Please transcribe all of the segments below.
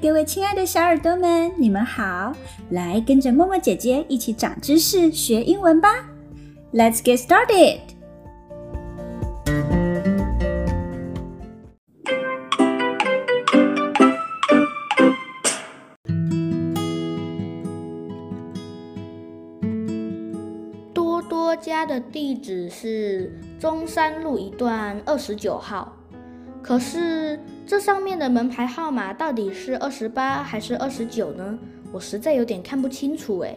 各位亲爱的小耳朵们，你们好！来跟着默默姐姐一起长知识、学英文吧。Let's get started。多多家的地址是中山路一段二十九号，可是，这上面的门牌号码到底是二十八还是二十九呢？我实在有点看不清楚哎。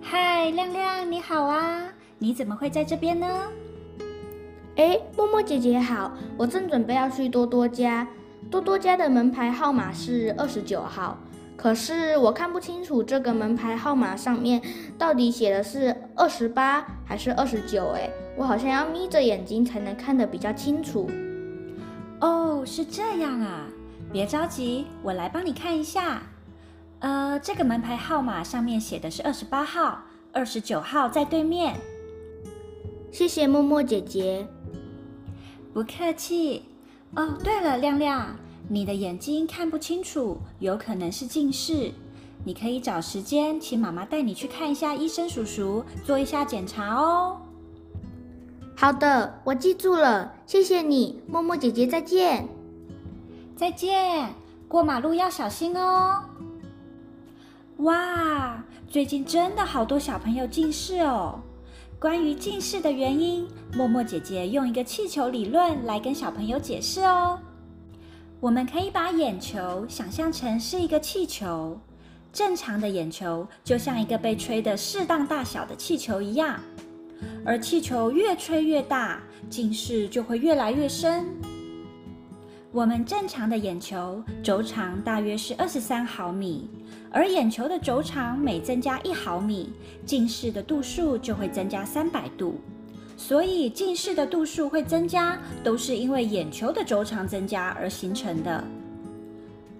嗨，亮亮，你好啊！你怎么会在这边呢？哎，默默姐姐好，我正准备要去多多家。多多家的门牌号码是二十九号，可是我看不清楚这个门牌号码上面到底写的是二十八还是二十九？诶，我好像要眯着眼睛才能看得比较清楚。哦，是这样啊，别着急，我来帮你看一下。呃，这个门牌号码上面写的是二十八号，二十九号在对面。谢谢默默姐姐。不客气。哦，对了，亮亮，你的眼睛看不清楚，有可能是近视，你可以找时间请妈妈带你去看一下医生叔叔，做一下检查哦。好的，我记住了，谢谢你，默默姐姐，再见。再见，过马路要小心哦。哇，最近真的好多小朋友近视哦。关于近视的原因，默默姐姐用一个气球理论来跟小朋友解释哦。我们可以把眼球想象成是一个气球，正常的眼球就像一个被吹得适当大小的气球一样。而气球越吹越大，近视就会越来越深。我们正常的眼球轴长大约是二十三毫米，而眼球的轴长每增加一毫米，近视的度数就会增加三百度。所以近视的度数会增加，都是因为眼球的轴长增加而形成的。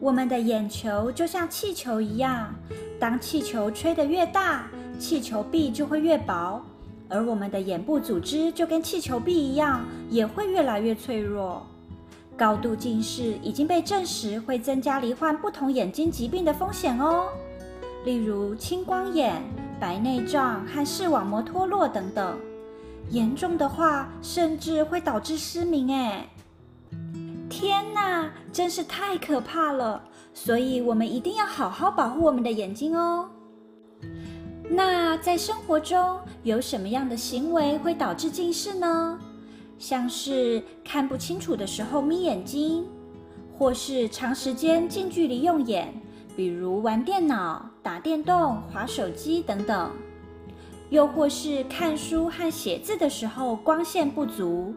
我们的眼球就像气球一样，当气球吹得越大，气球壁就会越薄。而我们的眼部组织就跟气球壁一样，也会越来越脆弱。高度近视已经被证实会增加罹患不同眼睛疾病的风险哦，例如青光眼、白内障和视网膜脱落等等。严重的话，甚至会导致失明。哎，天哪，真是太可怕了！所以我们一定要好好保护我们的眼睛哦。那在生活中有什么样的行为会导致近视呢？像是看不清楚的时候眯眼睛，或是长时间近距离用眼，比如玩电脑、打电动、划手机等等；又或是看书和写字的时候光线不足，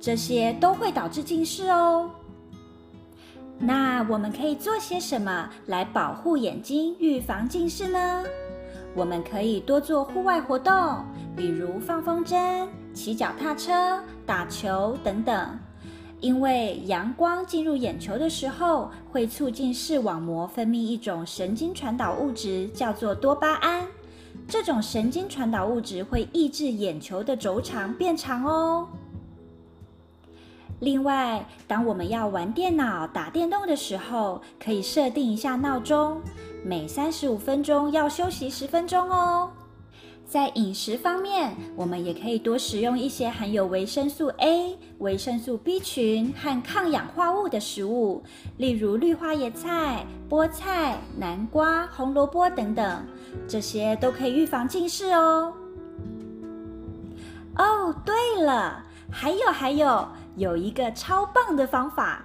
这些都会导致近视哦。那我们可以做些什么来保护眼睛、预防近视呢？我们可以多做户外活动，比如放风筝、骑脚踏车、打球等等。因为阳光进入眼球的时候，会促进视网膜分泌一种神经传导物质，叫做多巴胺。这种神经传导物质会抑制眼球的轴长变长哦。另外，当我们要玩电脑、打电动的时候，可以设定一下闹钟。每三十五分钟要休息十分钟哦。在饮食方面，我们也可以多食用一些含有维生素 A、维生素 B 群和抗氧化物的食物，例如绿花椰菜、菠菜、南瓜、红萝卜等等，这些都可以预防近视哦。哦，对了，还有还有，有一个超棒的方法，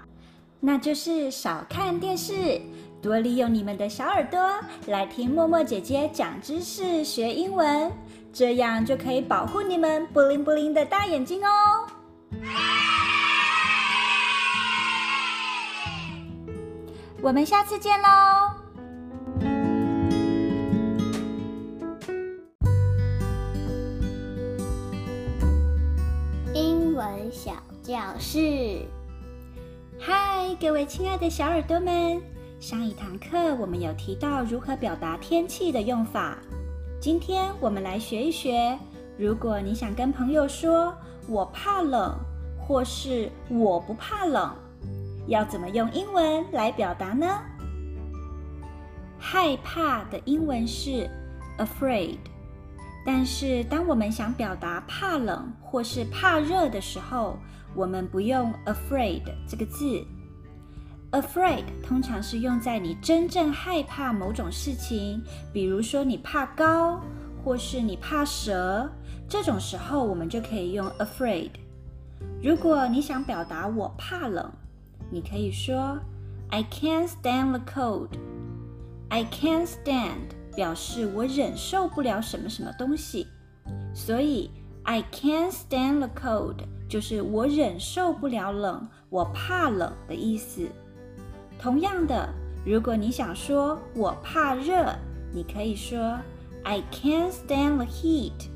那就是少看电视。多利用你们的小耳朵来听默默姐姐讲知识、学英文，这样就可以保护你们布灵布灵的大眼睛哦。我们下次见喽！教室，嗨，各位亲爱的小耳朵们。上一堂课我们有提到如何表达天气的用法，今天我们来学一学。如果你想跟朋友说“我怕冷”或是“我不怕冷”，要怎么用英文来表达呢？害怕的英文是 afraid。但是当我们想表达怕冷或是怕热的时候，我们不用 afraid 这个字。afraid 通常是用在你真正害怕某种事情，比如说你怕高，或是你怕蛇，这种时候我们就可以用 afraid。如果你想表达我怕冷，你可以说 I can't stand the cold。I can't stand 表示我忍受不了什么什么东西，所以 I can't stand the cold 就是我忍受不了冷，我怕冷的意思。同样的，如果你想说我怕热，你可以说 I can't stand the heat。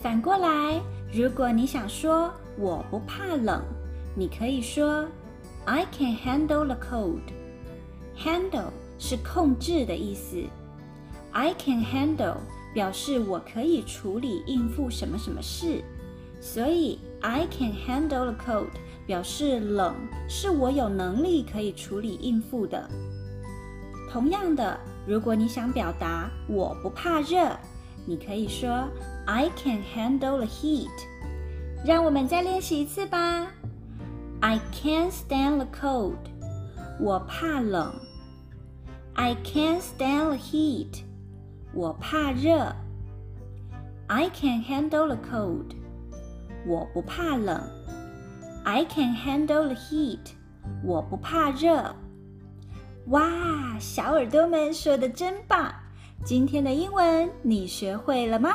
反过来，如果你想说我不怕冷，你可以说 I can handle the cold。Handle 是控制的意思，I can handle 表示我可以处理应付什么什么事，所以 I can handle the cold。表示冷是我有能力可以处理应付的。同样的，如果你想表达我不怕热，你可以说 I can handle the heat。让我们再练习一次吧。I can't stand the cold。我怕冷。I can't stand the heat。我怕热。I can handle the cold。我不怕冷。I can handle the heat。我不怕热。哇，小耳朵们说的真棒！今天的英文你学会了吗？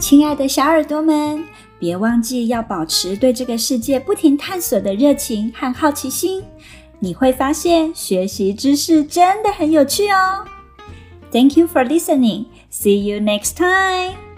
亲爱的小耳朵们，别忘记要保持对这个世界不停探索的热情和好奇心。你会发现学习知识真的很有趣哦。Thank you for listening. See you next time.